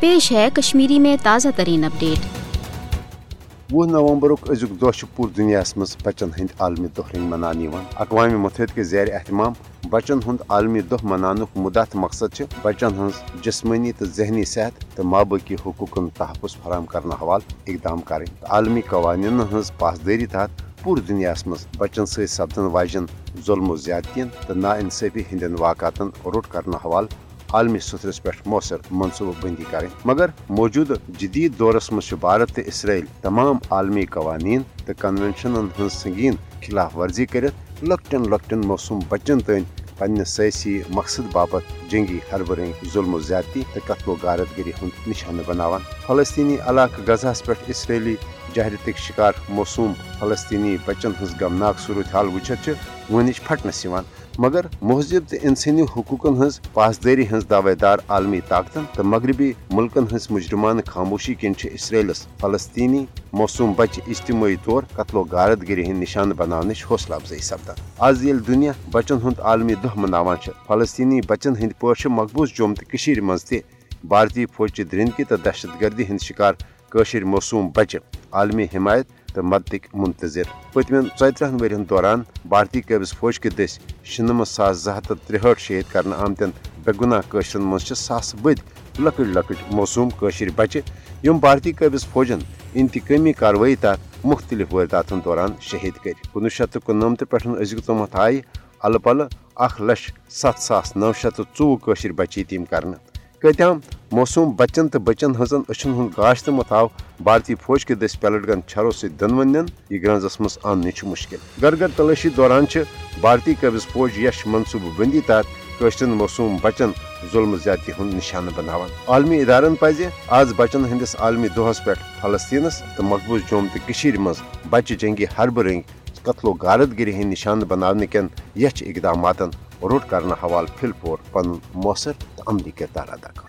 پیش ہے کشمیری میں تازہ ترین اپڈیٹ۔ وہ نومبر ازیک دہ پور دنیا مز بچن ہند عالمی دہ رنگ منانے اقوام متحدہ کے زیر اہتمام بچن ہند عالمی دہ منانک مدت مقصد بچن ہز جسمانی تو ذہنی صحت تو مابقی حقوق تحفظ فراہم کرنے حوالہ اقدام کریں عالمی قوانین ہز پاسداری تحت پور دنیا مز بچن ست سپدن واجن ظلم و زیادتین تو نا انصافی ہند واقعات روٹ کرنے حوالہ عالمی سترس پہ مؤثر منصوبہ بندی کریں مگر موجودہ جدید دورس مز بھارت تو اسرائیل تمام عالمی قوانین تو کنونشنن ہن سنگین خلاف ورزی کرت لکٹن لکٹن موسوم بچن تین پنہ سیاسی مقصد باپت جنگی حربرنگ ظلم و زیادتی تو قتل و غارت گری ہند نشانہ بناوان۔ فلسطینی علاقہ غزہس پہ اسرائیلی جہرتک شکار موسوم فلسطینی بچن ہز غمناک صورت حال وچت ونچ پھٹنس مگر مہذب تو انسانی حقوقن ہز پاسداری ہز دعوے دار عالمی طاقتن تو مغربی ملکن ہز مجرمان خاموشی کن اسرائیلس فلسطینی موسوم بچہ اجتماعی طور قتل و غارت گری ہند نشان بنانچ حوصلہ افزائی سپدان۔ آز یل دنیا بچن ہند عالمی دہ مناوان فلسطینی بچن ہند پہ مقبوض جوم تو مز تہ بھارتی فوجی درندگی تو دہشت گردی ہند شکار قشر موسوم بچہ عالمی حمایت تو مدتک منتظر۔ پتم ژترہن ورین دوران بھارتی قبض فوج کے دس شنمت ساس زٕ ہتھ ترہٹ شہید کرنے آمتن بے گناہ قشرن مز ساس بد لکٹ لکٹ موسوم قشر بچہ، یم بھارتی قبض فوجن انتقامی کاروٲیی تحت مختلف وارداتن دوران شہید کر کنوہ شیت کنمتہ پہ ازیک تامتھ آئی الہ پلہ اخ لچھ ست ساس نو شیت ژوٚوُہ قشر بچہ یتیم کرنے کتام موسوم بچن تو بچن ہزن اچھن ہند گاشت مت آو بھارتی فوج کے دس پیلٹ گن چھرو ست دنون یہ گرانزس مز آننے مشکل۔ گرگر تلاشی دوران بھارتی قبض فوج یش منصوبہ بندی تحت قشرن موسوم بچن ظلم زیادتی ہند نشانہ بناوان عالمی ادارن پزِ آز بچن ہندس عالمی دہس پہ فلسطینس تو مقبوض جوم تو مز بچہ جنگی حربہ رنگ، قتل و غارت گری ہند نشانہ بنانے کن یچ اقدامات روٹ کرنے حوالہ پھل پور پن مؤثر تو عملی کردار ادا کر